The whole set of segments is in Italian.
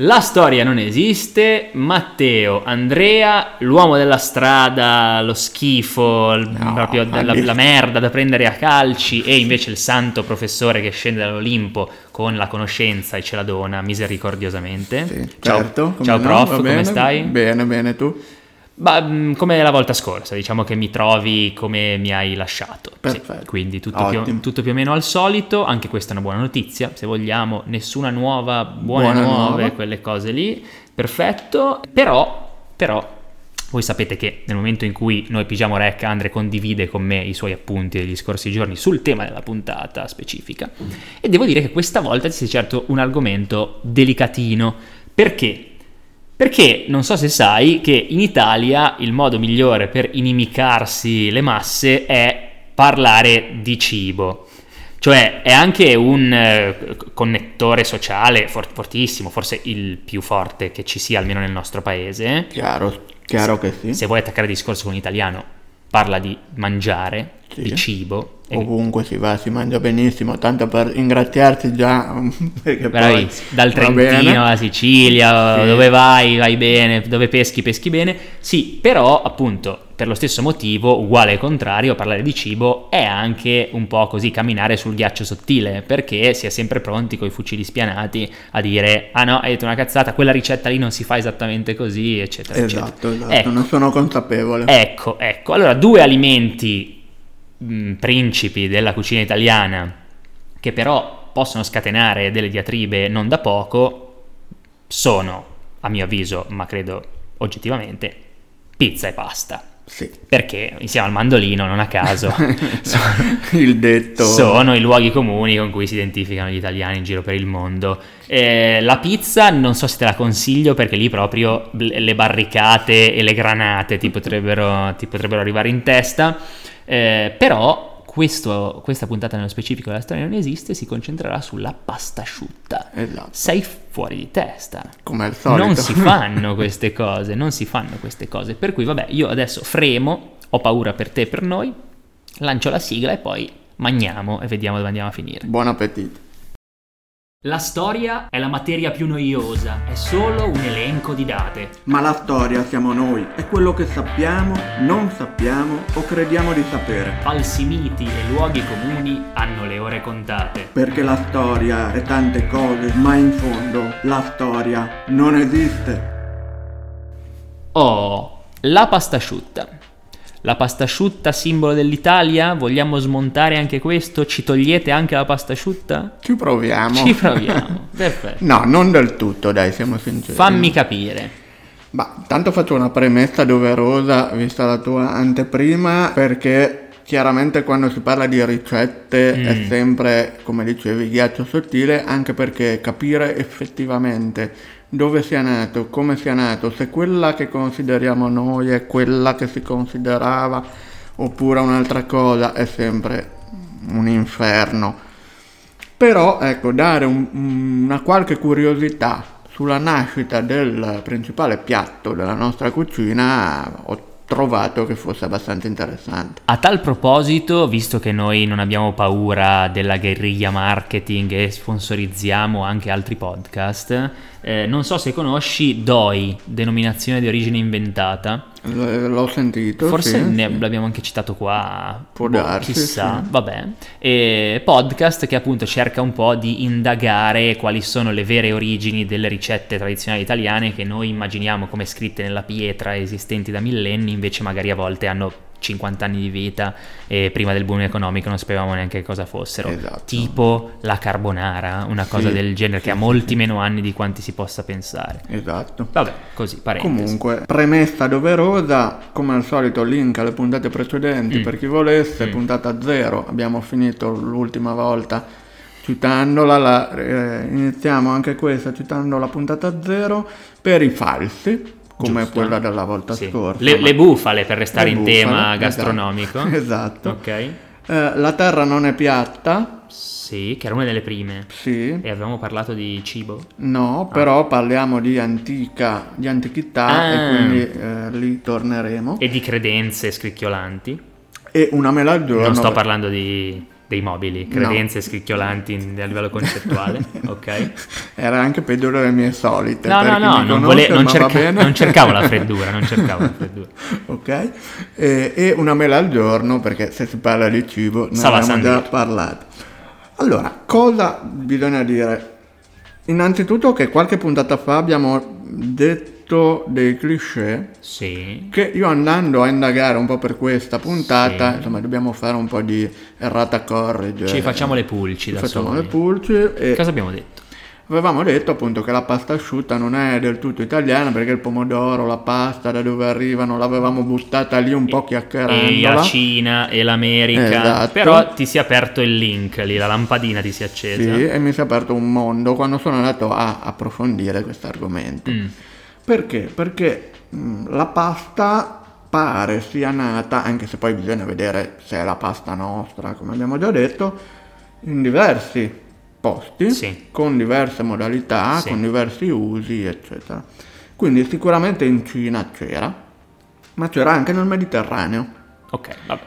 La storia non esiste, Matteo, Andrea, l'uomo della strada, lo schifo, No, proprio la, la merda da prendere a calci e invece il santo professore che scende dall'Olimpo con la conoscenza e ce la dona misericordiosamente. Sì, ciao, certo. ciao no, prof, va come bene? stai? Bene, bene, tu? Ma, mh, come la volta scorsa, diciamo che mi trovi come mi hai lasciato. Sì, Perfetto. quindi tutto più, tutto più o meno al solito, anche questa è una buona notizia, se vogliamo, nessuna nuova, buone Buona nuove, nuova. quelle cose lì, perfetto, però, però, voi sapete che nel momento in cui noi pigiamo rec, Andre condivide con me i suoi appunti degli scorsi giorni sul tema della puntata specifica, e devo dire che questa volta si è certo un argomento delicatino, perché? Perché non so se sai che in Italia il modo migliore per inimicarsi le masse è parlare di cibo. Cioè è anche un eh, connettore sociale for- fortissimo, forse il più forte che ci sia almeno nel nostro paese. Chiaro, chiaro che sì. Se vuoi attaccare il discorso con un italiano, parla di mangiare, Sì. di cibo. Ovunque si va, si mangia benissimo, tanto per ringraziarti già, perché poi dal Trentino alla Sicilia, Sì. dove vai, vai bene, dove peschi, peschi bene. Sì, però appunto per lo stesso motivo, uguale al contrario, parlare di cibo è anche un po' così camminare sul ghiaccio sottile, perché si è sempre pronti con i fucili spianati a dire "Ah no, hai detto una cazzata, quella ricetta lì non si fa esattamente così", eccetera, Esatto, eccetera. esatto, Ecco. ne sono consapevole. Ecco, ecco. Allora, due alimenti mh, principi della cucina italiana che però possono scatenare delle diatribe non da poco sono, a mio avviso, ma credo oggettivamente, pizza e pasta. Sì. Perché insieme al mandolino, non a caso, sono, Il detto sono i luoghi comuni con cui si identificano gli italiani in giro per il mondo. Eh, la pizza non so se te la consiglio perché lì proprio le le barricate e le granate ti potrebbero, ti potrebbero arrivare in testa. Eh, però questo- questa puntata nello specifico della storia non esiste, si concentrerà sulla pasta asciutta. Esatto, Sei fuori di testa. come al solito. Non si fanno queste cose, non si fanno queste cose. Per cui, vabbè, io adesso fremo, ho paura per te e per noi, lancio la sigla e poi mangiamo e vediamo dove andiamo a finire. Buon appetito. La storia è la materia più noiosa, è solo un elenco di date. Ma la storia siamo noi, è quello che sappiamo, non sappiamo o crediamo di sapere. Falsi miti e luoghi comuni hanno le ore contate. Perché la storia è tante cose, ma in fondo la storia non esiste. Oh, la pasta asciutta. La pasta asciutta, simbolo dell'Italia? Vogliamo smontare anche questo? Ci togliete anche la pasta asciutta? Ci proviamo. Ci proviamo. Perfetto. No, non del tutto, dai, siamo sinceri. Fammi capire. Ma tanto faccio una premessa doverosa, vista la tua anteprima, perché chiaramente quando si parla di ricette è Mm. sempre, come dicevi, ghiaccio sottile, anche perché capire effettivamente dove sia nato, come sia nato, se quella che consideriamo noi è quella che si considerava oppure un'altra cosa è sempre un inferno. Però ecco, dare un- una qualche curiosità sulla nascita del principale piatto della nostra cucina ho trovato che fosse abbastanza interessante. A tal proposito, visto che noi non abbiamo paura della guerriglia marketing e sponsorizziamo anche altri podcast, eh, non so se conosci DOI, denominazione di origine inventata. L- l'ho sentito. Forse sì, ne sì. l'abbiamo anche citato qua. Può boh, darsi, Chissà, sì. vabbè. E podcast che appunto cerca un po' di indagare quali sono le vere origini delle ricette tradizionali italiane che noi immaginiamo come scritte nella pietra esistenti da millenni, invece magari a volte hanno 50 anni di vita e prima del boom economico non sapevamo neanche cosa fossero. Esatto. Tipo la carbonara, una cosa Sì, del genere sì, che ha molti sì. meno anni di quanti si possa pensare. Esatto. Vabbè, così, parentesi. Comunque, premessa doverosa, come al solito link alle puntate precedenti Mm. per chi volesse, Mm. puntata 0, abbiamo finito l'ultima volta citandola, la- eh, iniziamo anche questa citando la puntata 0 per i falsi, come Giusto. quella della volta Sì. scorsa. Le, le bufale per restare in bufale, tema esatto. gastronomico. Esatto. Ok. Eh, la terra non è piatta, Sì, che era una delle prime. sì, E avevamo parlato di cibo. no, però parliamo di antica, di antichità Ah. e quindi eh, lì torneremo. E di credenze scricchiolanti. E una mela al giorno. Non sto parlando di dei mobili, credenze scricchiolanti a livello concettuale, ok? Era anche peggio delle mie solite. No, no, no, non, vole- non cerca- non cercavo la freddura, non cercavo la freddura. ok? E, e una mela al giorno, perché se si parla di cibo ne Sava abbiamo già parlato. Allora, cosa bisogna dire? Innanzitutto che qualche puntata fa abbiamo detto dei cliché Sì, che io andando a indagare un po' per questa puntata, Sì. insomma, dobbiamo fare un po' di errata corrige. ci facciamo le pulci da facciamo soli. le pulci e Cosa abbiamo detto? Avevamo detto appunto che la pasta asciutta non è del tutto italiana perché il pomodoro, la pasta, da dove arrivano, l'avevamo buttata lì un po' E la. Cina e l'America, Esatto. però ti si è aperto il link lì, la lampadina ti si è accesa. Sì, e mi si è aperto un mondo quando sono andato a approfondire questo argomento. Mm. Perché? Perché mh, la pasta pare sia nata, anche se poi bisogna vedere se è la pasta nostra, come abbiamo già detto, in diversi posti, Sì. con diverse modalità, Sì. con diversi usi, eccetera. Quindi sicuramente in Cina c'era, ma c'era anche nel Mediterraneo. Ok, vabbè.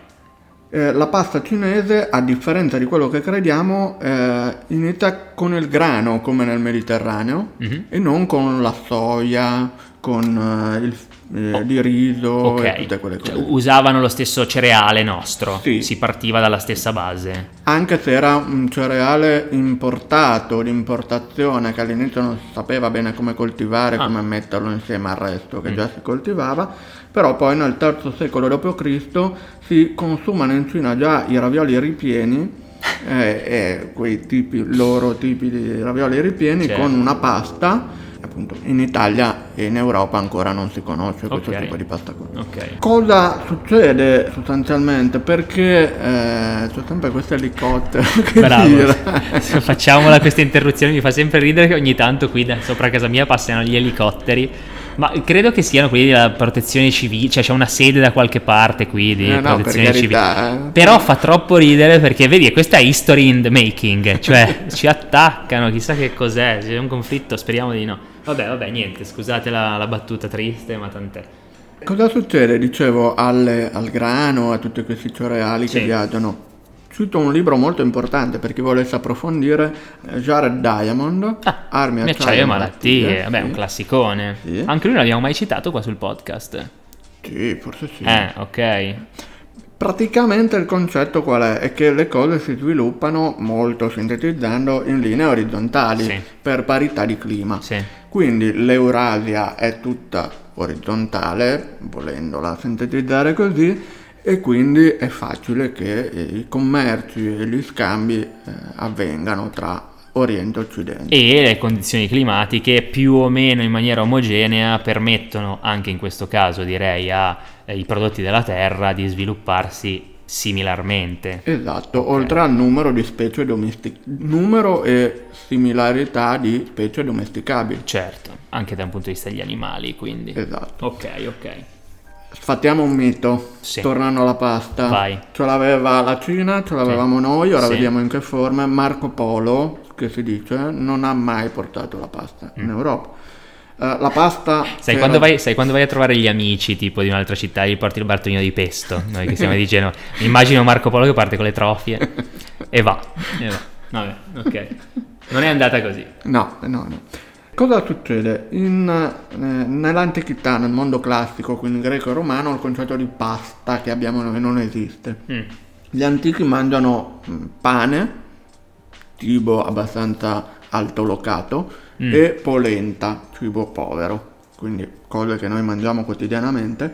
Eh, la pasta cinese, a differenza di quello che crediamo, eh, inizia con il grano come nel Mediterraneo Mhm. e non con la soia, con eh, il, eh, di riso e Ok, tutte quelle cose. Cioè, usavano lo stesso cereale nostro, Sì. si partiva dalla stessa base. Anche se era un cereale importato, di importazione, che all'inizio non si sapeva bene come coltivare, Ah. come metterlo insieme al resto, che Mm. già si coltivava, però poi nel terzo secolo d.C. si consumano in Cina già i ravioli ripieni, eh, e quei tipi, loro tipi di ravioli ripieni, Certo. con una pasta, appunto in Italia e in Europa ancora non si conosce questo Ok. tipo di pasta qua. Ok. Cosa succede sostanzialmente? Perché eh, c'è sempre questo elicottero che Bravo. Facciamola questa interruzione, mi fa sempre ridere che ogni tanto qui da sopra casa mia passano gli elicotteri. Ma credo che siano quelli della protezione civile, cioè c'è una sede da qualche parte qui di Eh, no, per protezione civile. carità, eh. Però fa troppo ridere perché vedi, questa è history in the making, cioè ci attaccano, chissà che cos'è, c'è un conflitto, speriamo di no. Vabbè, vabbè, niente, scusate la, la battuta triste, ma tant'è. Cosa succede, dicevo, alle- al grano, a tutti questi cereali Sì. che viaggiano? Cito un libro molto importante per chi volesse approfondire, eh, Jared Diamond, Ah, Armi, acciaio e e malattie, vabbè, sì. un classicone. Sì. Anche lui non l'abbiamo mai citato qua sul podcast. Sì, forse sì. Eh, ok. Praticamente il concetto qual è? È che le cose si sviluppano, molto sintetizzando, in linee orizzontali Sì. per parità di clima. Sì. Quindi l'Eurasia è tutta orizzontale, volendola sintetizzare così, e quindi è facile che eh, i commerci e gli scambi eh, avvengano tra Oriente e Occidente. E le condizioni climatiche più o meno in maniera omogenea permettono anche in questo caso, direi, ai prodotti della terra di svilupparsi similarmente. Esatto, oltre al numero di specie domesticabili, numero e similarità di specie domesticabili. Certo, anche da un punto di vista degli animali, quindi. Esatto. Ok, ok. Sfattiamo un mito, Sì. tornando alla pasta. Vai. Ce l'aveva la Cina, ce l'avevamo noi, ora Sì. vediamo in che forma. Marco Polo, che si dice, non ha mai portato la pasta in Europa. Eh, la pasta... Mm. Sai quando, vai, sai quando vai a trovare gli amici tipo di un'altra città gli porti il bartolino di pesto, noi che siamo di Genova. Immagino Marco Polo che parte con le trofie e va. E va. Vabbè, ok. Non è andata così. No, no, no. Cosa succede? In, eh, nell'antichità, nel mondo classico, quindi greco e romano, il concetto di pasta che abbiamo noi non esiste. Mm. Gli antichi mangiano mm, pane, cibo abbastanza altolocato, Mm. e polenta, cibo povero, quindi cose che noi mangiamo quotidianamente,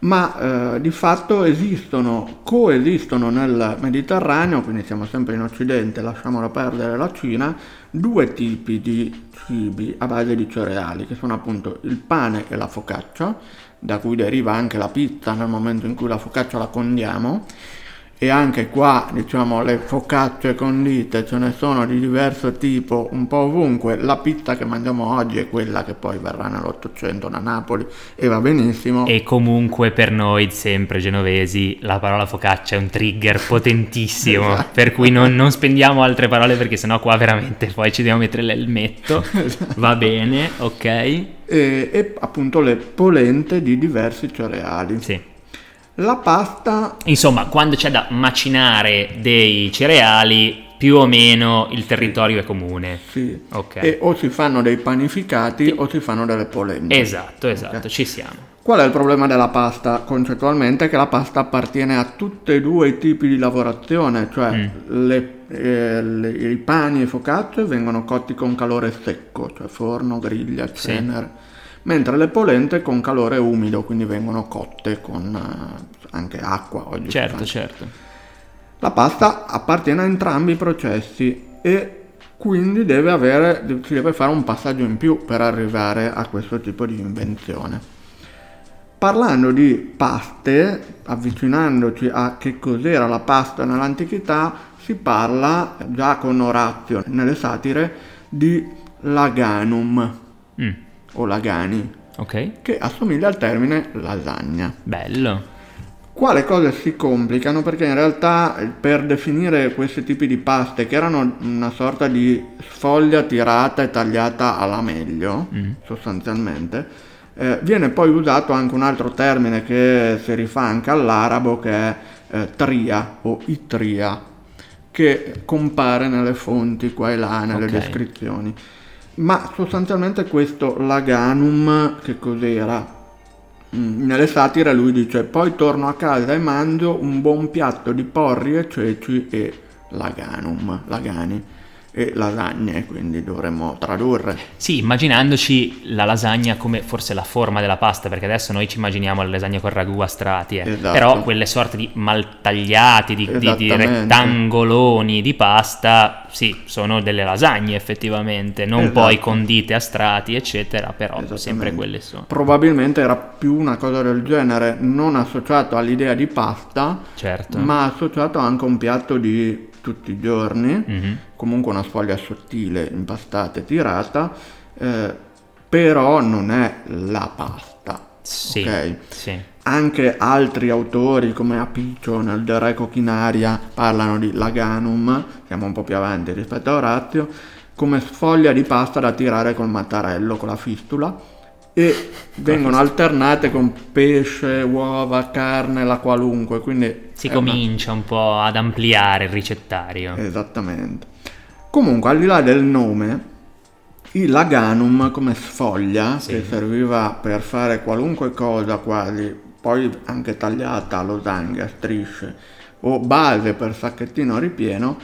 ma eh, di fatto esistono, coesistono nel Mediterraneo, quindi siamo sempre in Occidente, lasciamola perdere la Cina, due tipi di cibi a base di cereali, che sono appunto il pane e la focaccia, da cui deriva anche la pizza nel momento in cui la focaccia la condiamo, e anche qua diciamo le focacce condite ce ne sono di diverso tipo un po' ovunque la pizza che mangiamo oggi è quella che poi verrà nell'Ottocento da Napoli e va benissimo E comunque per noi, sempre genovesi, la parola focaccia è un trigger potentissimo, Esatto. per cui non, non spendiamo altre parole perché sennò qua veramente poi ci dobbiamo mettere l'elmetto. Va bene, ok? e, e appunto le polente di diversi cereali Sì. La pasta Insomma, quando c'è da macinare dei cereali, più o meno il territorio è comune. sì, Ok. e o si fanno dei panificati o si fanno delle polente. Esatto, esatto, ci siamo. Qual è il problema della pasta concettualmente? Che la pasta appartiene a tutti e due i tipi di lavorazione, cioè Mm. le- eh, le- i pani e focacce vengono cotti con calore secco, cioè forno, griglia, Sì. Mentre le polente con calore umido, quindi vengono cotte con eh, anche acqua oggi. Certo, certo. La pasta appartiene a entrambi i processi e quindi deve avere, si deve fare un passaggio in più per arrivare a questo tipo di invenzione. Parlando di paste, avvicinandoci a che cos'era la pasta nell'antichità, si parla già con Orazio nelle satire di laganum Mm, o lagani, Ok, che assomiglia al termine lasagna. bello. Qua le cose si complicano perché in realtà per definire questi tipi di paste che erano una sorta di sfoglia tirata e tagliata alla meglio, Mm. sostanzialmente, eh, viene poi usato anche un altro termine che si rifà anche all'arabo che è eh, tria o itria, che compare nelle fonti qua e là, nelle Ok. descrizioni. Ma sostanzialmente questo laganum che cos'era? Mm, Nelle satire lui dice poi torno a casa e mangio un buon piatto di porri e ceci e laganum, lagani e lasagne, quindi dovremmo tradurre. Sì, immaginandoci la lasagna come forse la forma della pasta, perché adesso noi ci immaginiamo la lasagna con ragù a strati, eh. Esatto. però quelle sorte di maltagliati, di, di- di rettangoloni di pasta, sì, sono delle lasagne effettivamente, non Esatto. poi condite a strati, eccetera, però sempre quelle sono. Probabilmente era più una cosa del genere, non associato all'idea di pasta, Certo. ma associato anche a un piatto di tutti i giorni, Mhm. comunque una sfoglia sottile, impastata e tirata, eh, però non è la pasta. Sì, ok? sì. Anche altri autori come Apiccio nel De Re Cochinaria parlano di laganum, siamo un po' più avanti rispetto a Orazio, come sfoglia di pasta da tirare col mattarello, con la fistula, e vengono alternate con pesce, uova, carne, la qualunque, quindi Si è una- comincia un po' ad ampliare il ricettario. Esattamente. Comunque, al di là del nome, il laganum come sfoglia, Sì. che serviva per fare qualunque cosa quasi, poi anche tagliata a losanghe, a strisce, o base per sacchettino ripieno,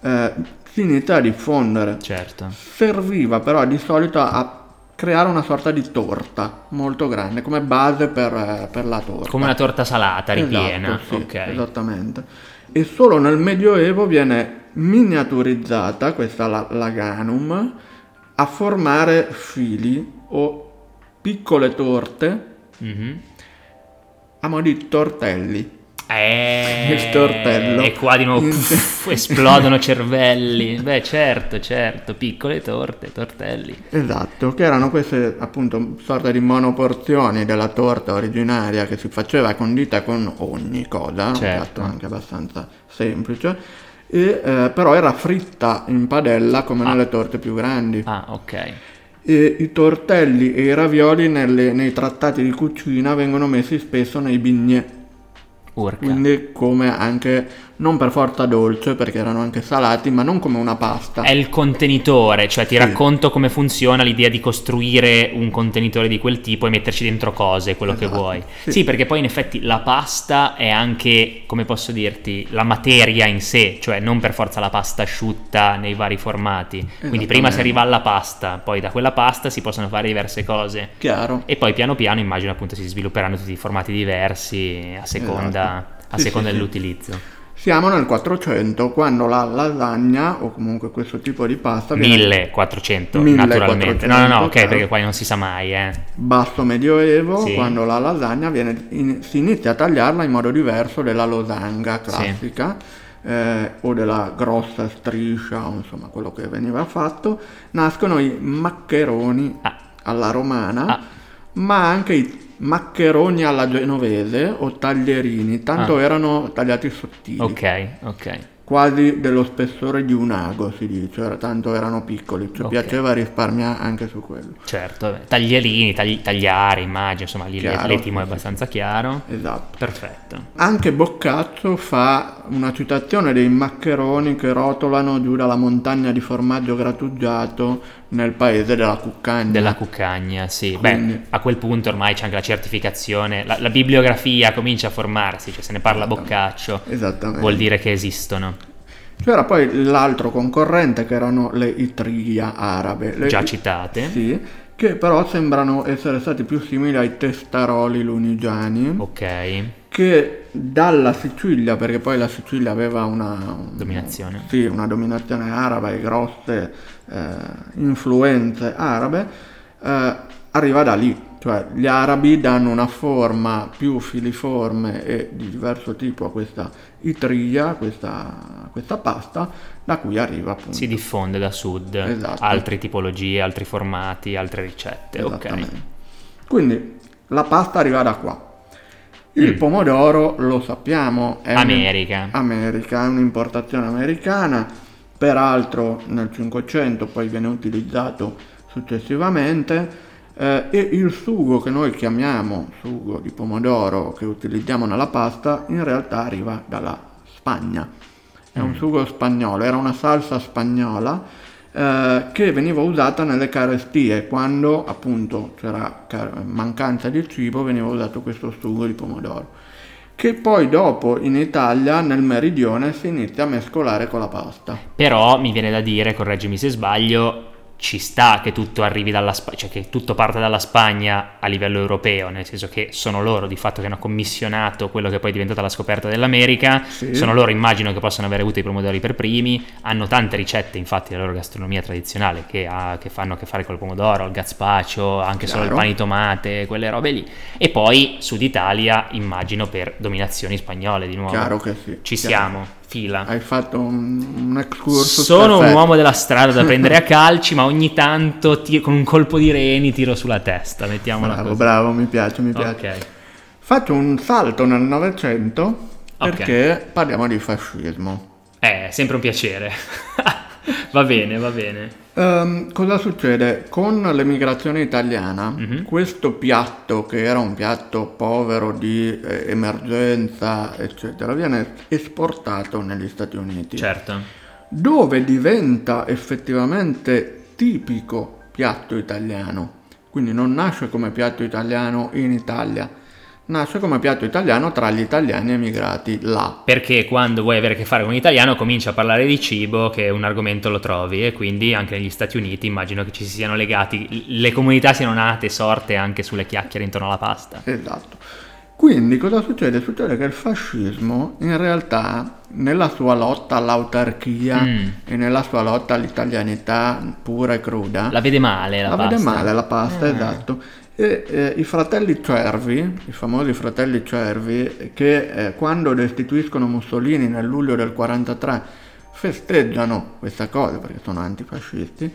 eh, si inizia a diffondere. Certo. Serviva però di solito a creare una sorta di torta molto grande, come base per, eh, per la torta. Come una torta salata ripiena. Esatto, sì, ok. esattamente. E solo nel Medioevo viene miniaturizzata questa la- laganum a formare fili o piccole torte Mhm. a mo' di tortelli. Eh, Il tortello. E qua di nuovo puff, esplodono cervelli. Beh, certo, certo, piccole torte, tortelli. Esatto, che erano queste appunto sorte di monoporzioni della torta originaria che si faceva condita con ogni cosa, un Certo. piatto anche abbastanza semplice, e, eh, però era fritta in padella come Ah. nelle torte più grandi. Ah, ok. E i tortelli e i ravioli nelle- nei trattati di cucina vengono messi spesso nei bignè, Urca. quindi come anche non per forza dolce perché erano anche salati, ma non come una pasta. È il contenitore, cioè ti Sì. racconto come funziona l'idea di costruire un contenitore di quel tipo e metterci dentro cose, quello che Esatto, vuoi. sì. Sì. perché poi in effetti la pasta è anche, come posso dirti, la materia in sé, cioè non per forza la pasta asciutta nei vari formati. Quindi prima si arriva alla pasta, poi da quella pasta si possono fare diverse cose. Chiaro? E poi piano piano immagino appunto si svilupperanno tutti i formati diversi a seconda, Esatto. a Sì, seconda dell'utilizzo. Siamo nel 400 quando la lasagna o comunque questo tipo di pasta viene 1400 1400, naturalmente. No, no, no, ok, perché poi non si sa mai, eh. basso medioevo Sì. quando la lasagna viene in- si inizia a tagliarla in modo diverso della losanga classica eh, o della grossa striscia o insomma quello che veniva fatto nascono i maccheroni Ah. alla romana Ah. ma anche i maccheroni alla genovese o taglierini tanto Ah. erano tagliati sottili Ok, ok. quasi dello spessore di un ago, si dice, era- tanto erano piccoli, ci Ok. piaceva risparmiare anche su quello. Certo, taglierini, tagli- tagliare, immagino, insomma, lì Chiaro, l'etimo è sì, sì, abbastanza chiaro. Esatto. Perfetto. Anche Boccaccio fa una citazione dei maccheroni che rotolano giù dalla montagna di formaggio grattugiato nel paese della Cuccagna. Della cuccagna, sì. Quindi- Beh, a quel punto ormai c'è anche la certificazione, la, la bibliografia comincia a formarsi, cioè se ne parla a Boccaccio, Esattamente. vuol dire che esistono. C'era poi l'altro concorrente che erano le Itriya arabe. Le- Già citate. Sì, che però sembrano essere stati più simili ai testaroli lunigiani. Ok, che dalla Sicilia, perché poi la Sicilia aveva una dominazione. sì, una dominazione araba e grosse influenze arabe, eh, arriva da lì. Cioè gli arabi danno una forma più filiforme e di diverso tipo a questa itria, questa, questa pasta, da cui arriva appunto. Si diffonde da sud, Esatto. altre tipologie, altri formati, altre ricette. Ok. Quindi la pasta arriva da qua. Il Mm. pomodoro lo sappiamo, è un- America. America, è un'importazione americana, peraltro nel 500 poi viene utilizzato successivamente eh, e il sugo che noi chiamiamo sugo di pomodoro che utilizziamo nella pasta in realtà arriva dalla Spagna. È un sugo spagnolo, era una salsa spagnola eh, che veniva usata nelle carestie quando appunto c'era mancanza di cibo veniva usato questo sugo di pomodoro che poi dopo in Italia nel meridione si inizia a mescolare con la pasta. Però mi viene da dire, correggimi se sbaglio, ci sta che tutto arrivi dalla Spagna, cioè che tutto parte dalla Spagna a livello europeo, nel senso che sono loro di fatto che hanno commissionato quello che poi è diventata la scoperta dell'America, Sì. sono loro immagino che possano aver avuto i pomodori per primi, hanno tante ricette infatti della loro gastronomia tradizionale che, ha- che fanno a che fare col pomodoro, il gazpacho, anche solo il Chiaro. pane di tomate, quelle robe lì. E poi Sud Italia immagino per dominazioni spagnole di nuovo. Chiaro che sì. Ci chiaro. siamo, fila. Hai fatto un, un excursus Sono un perfetto. uomo della strada da prendere a calci, ma ogni tanto ti- con un colpo di reni tiro sulla testa, mettiamola Bravo, così. bravo, mi piace, mi piace. Ok. Faccio un salto nel Novecento perché parliamo di fascismo. Eh, sempre un piacere. va bene, va bene. Ehm, cosa succede? Con l'emigrazione italiana, Mhm. questo piatto, che era un piatto povero di eh, emergenza, eccetera, viene esportato negli Stati Uniti, Certo. dove diventa effettivamente tipico piatto italiano. Quindi non nasce come piatto italiano in Italia, nasce come piatto italiano tra gli italiani emigrati là. Perché quando vuoi avere a che fare con un italiano cominci a parlare di cibo, che è un argomento lo trovi, e quindi anche negli Stati Uniti immagino che ci si siano legati, le comunità siano nate, sorte anche sulle chiacchiere intorno alla pasta. Esatto. Quindi cosa succede? Succede che il fascismo in realtà nella sua lotta all'autarchia Mm. e nella sua lotta all'italianità pura e cruda La vede male la, la pasta. vede male la pasta, Ah. esatto. E eh, i fratelli Cervi, i famosi fratelli Cervi, che eh, quando destituiscono Mussolini nel luglio del 43 festeggiano questa cosa perché sono antifascisti,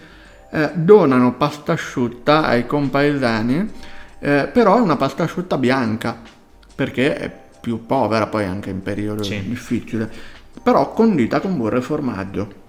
eh, donano pasta asciutta ai compaesani, eh, però è una pasta asciutta bianca perché è più povera poi anche in periodo Sì. difficile, però condita con burro e formaggio.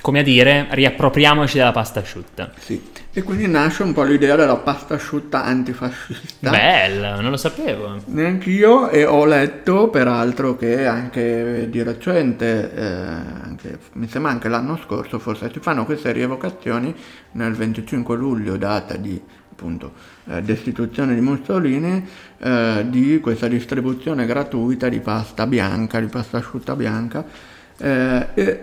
Come a dire, riappropriamoci della pasta asciutta. Sì, e quindi nasce un po' l'idea della pasta asciutta antifascista. Bello, non lo sapevo. Neanch'io e ho letto peraltro che anche di recente, eh, anche- mi sembra anche l'anno scorso forse, si fanno queste rievocazioni nel 25 luglio, data di appunto eh, destituzione di Mussolini, eh, di questa distribuzione gratuita di pasta bianca, di pasta asciutta bianca. Eh, e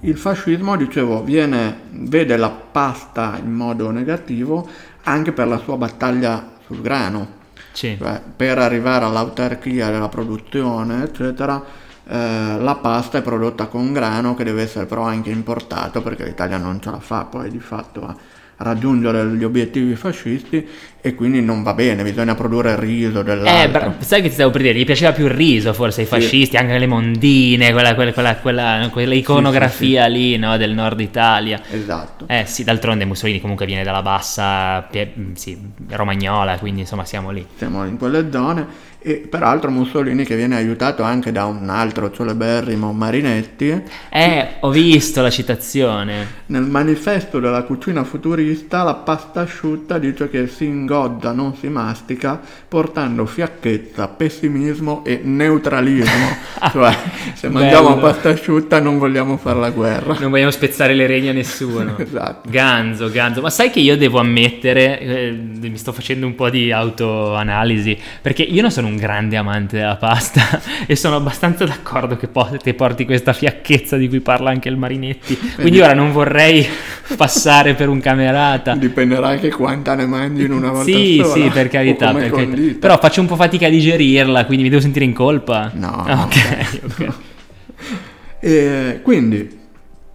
il fascismo, dicevo, viene, vede la pasta in modo negativo anche per la sua battaglia sul grano, Sì. cioè, per arrivare all'autarchia della produzione, eccetera, eh, la pasta è prodotta con grano che deve essere però anche importato perché l'Italia non ce la fa poi di fatto a raggiungere gli obiettivi fascisti e quindi non va bene, bisogna produrre il riso Eh, dell'altro. bra- sai che ti stavo per dire, gli piaceva più il riso forse ai fascisti, anche le mondine, quella, quella, quella, quella, quella iconografia lì no, del nord Italia. Esatto. Eh sì, d'altronde Mussolini comunque viene dalla bassa pie- sì, romagnola, quindi insomma siamo lì. siamo in quelle zone E peraltro Mussolini che viene aiutato anche da un altro celeberrimo Marinetti. Eh, ho visto la citazione. Nel manifesto della cucina futurista la pasta asciutta dice che si ingozza, non si mastica, portando fiacchezza, pessimismo e neutralismo. cioè, se mangiamo pasta asciutta non vogliamo fare la guerra. Non vogliamo spezzare le reni a nessuno. esatto. Ganzo, ganzo. Ma sai che io devo ammettere, eh, mi sto facendo un po' di autoanalisi, perché io non sono un un grande amante della pasta e sono abbastanza d'accordo che te porti questa fiacchezza di cui parla anche il Marinetti. Quindi ora non vorrei passare per un camerata. Dipenderà anche quanta ne mangi in una volta sì, sola. Sì, per carità, per carità. Però faccio un po' fatica a digerirla, quindi mi devo sentire in colpa. No. Ok, ok. e quindi,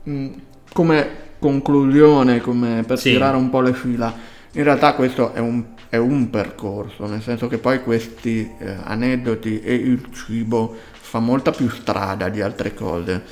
mm, come conclusione, come per sì. tirare un po' le fila, in realtà questo è un è un percorso, nel senso che poi questi eh, aneddoti e il cibo fa molta più strada di altre cose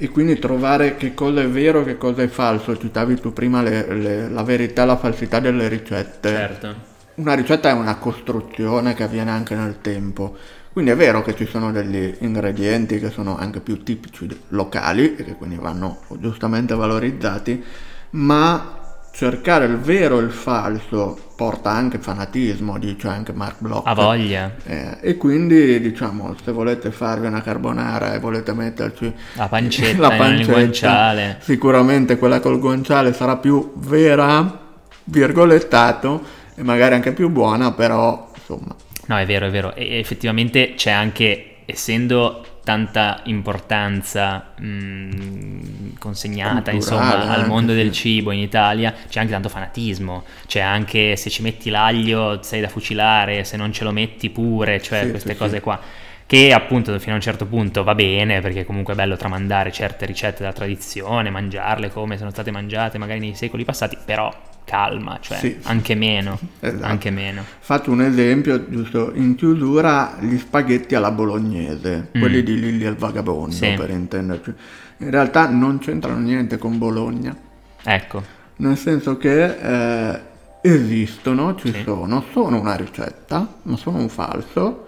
e quindi trovare che cosa è vero e che cosa è falso, citavi tu prima le, le, la verità e la falsità delle ricette. Certo. Una ricetta è una costruzione che avviene anche nel tempo, quindi è vero che ci sono degli ingredienti che sono anche più tipici locali e che quindi vanno giustamente valorizzati, ma cercare il vero e il falso porta anche fanatismo, dice anche Mark Bloch. Ha voglia. Eh, e quindi, diciamo, se volete farvi una carbonara e volete metterci la pancetta, la pancetta il guanciale, sicuramente quella col guanciale sarà più vera, virgolettato, e magari anche più buona, però, insomma. No, è vero, è vero. E effettivamente c'è anche, essendo tanta importanza mh, consegnata Culturale, insomma al mondo del cibo in Italia c'è anche tanto fanatismo. C'è anche se ci metti l'aglio sei da fucilare se non ce lo metti pure cioè sì, queste sì, cose sì. qua. Che appunto fino a un certo punto va bene perché comunque è bello tramandare certe ricette della tradizione mangiarle come sono state mangiate magari nei secoli passati però calma, cioè sì. anche meno, esatto. anche meno. Faccio un esempio, giusto in chiusura, gli spaghetti alla bolognese, mm. quelli di Lilli al Vagabondo sì. per intenderci. In realtà non c'entrano niente con Bologna. Ecco. Nel senso che eh, esistono, ci sono, sono una ricetta, ma sono un falso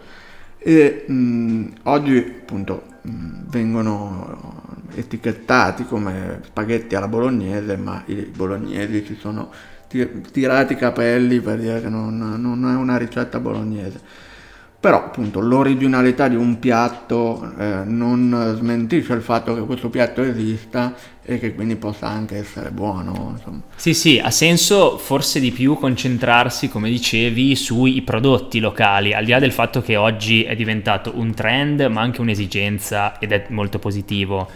e mh, oggi appunto mh, vengono etichettati come spaghetti alla bolognese, ma i bolognesi si sono tirati i capelli per dire che non, non è una ricetta bolognese. Però appunto l'originalità di un piatto eh, non smentisce il fatto che questo piatto esista e che quindi possa anche essere buono. Insomma. Sì, sì, ha senso forse di più concentrarsi, come dicevi, sui prodotti locali, al di là del fatto che oggi è diventato un trend ma anche un'esigenza ed è molto positivo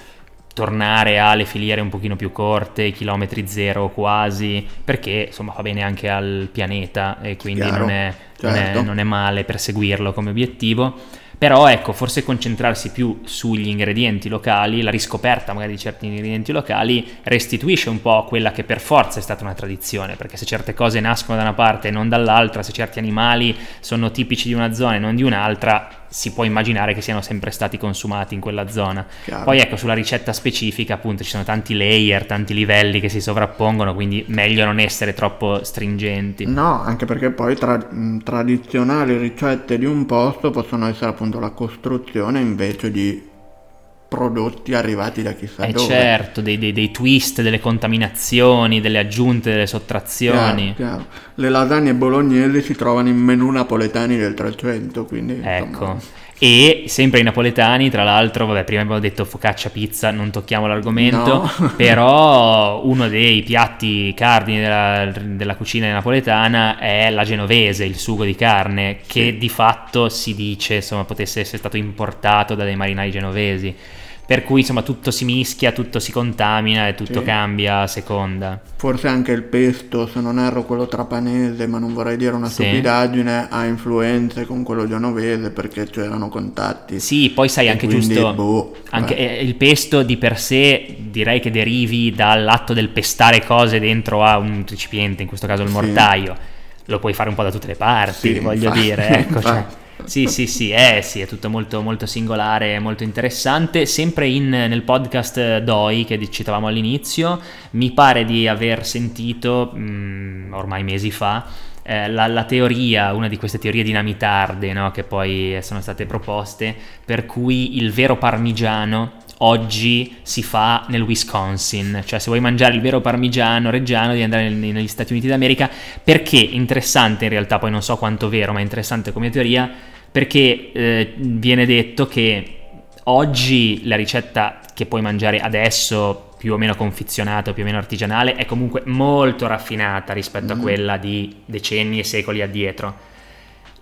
tornare alle filiere un pochino più corte, chilometri zero quasi, perché insomma fa bene anche al pianeta e quindi non è, certo. non, è, non è male perseguirlo come obiettivo. Però ecco, forse concentrarsi più sugli ingredienti locali, la riscoperta magari di certi ingredienti locali, restituisce un po' quella che per forza è stata una tradizione, perché se certe cose nascono da una parte e non dall'altra, se certi animali sono tipici di una zona e non di un'altra, si può immaginare che siano sempre stati consumati in quella zona. Chiaro. Poi ecco, sulla ricetta specifica appunto ci sono tanti layer, tanti livelli che si sovrappongono, quindi meglio non essere troppo stringenti. No, anche perché poi tra, tradizionali ricette di un posto possono essere appunto la costruzione invece di prodotti arrivati da chissà eh dove. certo, dei, dei, dei, twist, delle contaminazioni, delle aggiunte, delle sottrazioni. Chiaro, chiaro. Le lasagne bolognesi si trovano in menù napoletani del 300, quindi... Ecco. Insomma... E sempre i napoletani, tra l'altro, vabbè, prima abbiamo detto focaccia pizza, non tocchiamo l'argomento, no. però uno dei piatti cardini della, della, cucina napoletana è la genovese, il sugo di carne, che sì. di fatto si dice insomma, potesse essere stato importato da dei marinai genovesi per cui insomma tutto si mischia, tutto si contamina e tutto sì. cambia a seconda. Forse anche il pesto, se non erro quello trapanese, ma non vorrei dire una sì. stupidaggine, ha influenze con quello genovese perché c'erano contatti. Sì, poi sai anche quindi, giusto, boh, anche eh. il pesto di per sé direi che derivi dall'atto del pestare cose dentro a un recipiente, in questo caso il mortaio. Sì. Lo puoi fare un po' da tutte le parti, voglio infatti, dire, ecco. Cioè Sì, sì, sì, eh, sì, è tutto molto, molto singolare, molto interessante. Sempre in, nel podcast DOI che citavamo all'inizio, mi pare di aver sentito, mh, mm, ormai mesi fa, eh, la, la, teoria, una di queste teorie dinamitarde no, che poi sono state proposte, per cui il vero parmigiano oggi si fa nel Wisconsin, cioè se vuoi mangiare il vero parmigiano reggiano devi andare negli Stati Uniti d'America, perché? Interessante in realtà, poi non so quanto vero, ma interessante come teoria, perché eh, viene detto che oggi la ricetta che puoi mangiare adesso più o meno confezionata, più o meno artigianale, è comunque molto raffinata rispetto mm. a quella di decenni e secoli addietro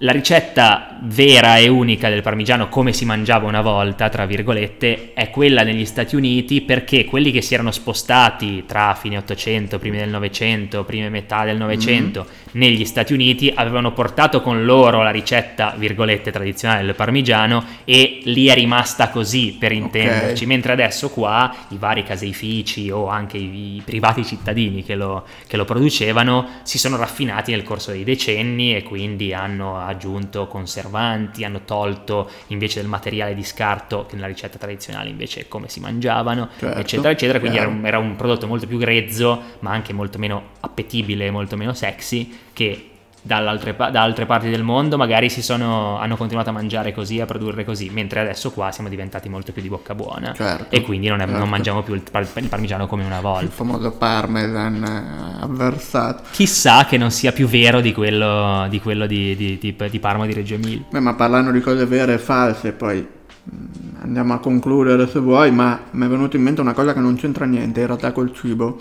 la ricetta vera e unica del parmigiano come si mangiava una volta, tra virgolette, è quella negli Stati Uniti perché quelli che si erano spostati tra fine 800, primi del 900, prime metà del 900 mm-hmm. negli Stati Uniti avevano portato con loro la ricetta, virgolette, tradizionale del parmigiano e lì è rimasta così per intenderci, okay. mentre adesso qua i vari caseifici o anche i, i privati cittadini che lo, che lo producevano si sono raffinati nel corso dei decenni e quindi hanno aggiunto conservanti, hanno tolto invece del materiale di scarto che nella ricetta tradizionale invece è come si mangiavano, certo, eccetera, eccetera. Quindi era un, era un prodotto molto più grezzo, ma anche molto meno appetibile, molto meno sexy, che da altre parti del mondo magari sono, hanno continuato a mangiare così, a produrre così, mentre adesso qua siamo diventati molto più di bocca buona certo, e quindi non, è, certo. non, mangiamo più il, il, parmigiano come una volta. Il famoso parmesan eh, avversato. Chissà che non sia più vero di quello di, quello di, di, di, di Parma di Reggio Emilia. Beh, ma parlando di cose vere e false, poi mm, andiamo a concludere se vuoi, ma mi è venuto in mente una cosa che non c'entra niente in realtà col cibo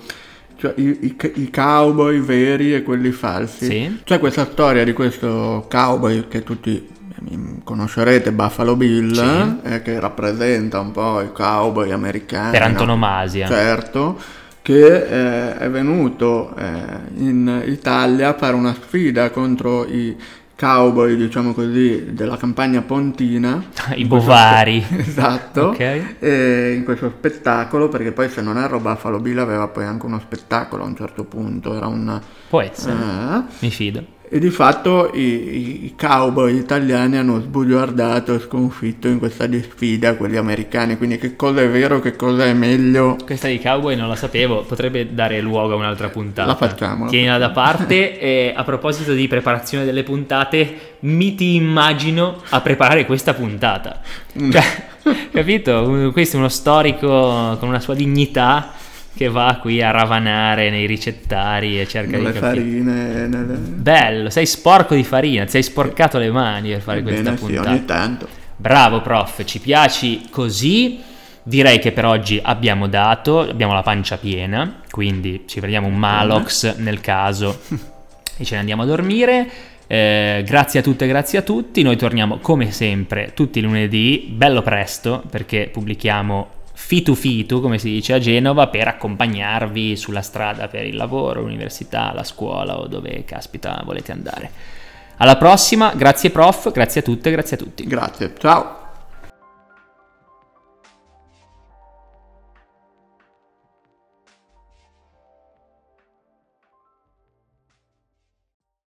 cioè i, i, i, cowboy veri e quelli falsi. Sì. C'è questa storia di questo cowboy che tutti eh, conoscerete, Buffalo Bill, sì. eh, che rappresenta un po' i cowboy americani. Per antonomasia. No? Certo, che eh, è venuto eh, in Italia a fare una sfida contro i cowboy, diciamo così, della campagna pontina. I bovari. Spe- esatto. Okay. in questo spettacolo, perché poi se non erro Buffalo Bill aveva poi anche uno spettacolo a un certo punto, era un... Può essere, eh, mi fido e di fatto i, i, cowboy italiani hanno sbugiardato e sconfitto in questa sfida quelli americani, quindi che cosa è vero, che cosa è meglio. Questa di cowboy non la sapevo, potrebbe dare luogo a un'altra puntata. La facciamo. Tienila da parte e a proposito di preparazione delle puntate, mi ti immagino a preparare questa puntata. Mm. Cioè, capito? Questo è uno storico con una sua dignità che va qui a ravanare nei ricettari e cerca nelle di capire. farine. Nelle... Bello, sei sporco di farina, ti sei sporcato le mani per fare Ebbene, questa puntata. Sì, ogni tanto. Bravo prof, ci piaci così. Direi che per oggi abbiamo dato, abbiamo la pancia piena, quindi ci prendiamo un Malox nel caso e ce ne andiamo a dormire. Eh, grazie a tutte grazie a tutti. Noi torniamo come sempre tutti i lunedì, bello presto, perché pubblichiamo fitu fitu, come si dice a Genova, per accompagnarvi sulla strada per il lavoro, l'università, la scuola o dove caspita volete andare. Alla prossima, grazie prof, grazie a tutte, grazie a tutti. Grazie, ciao.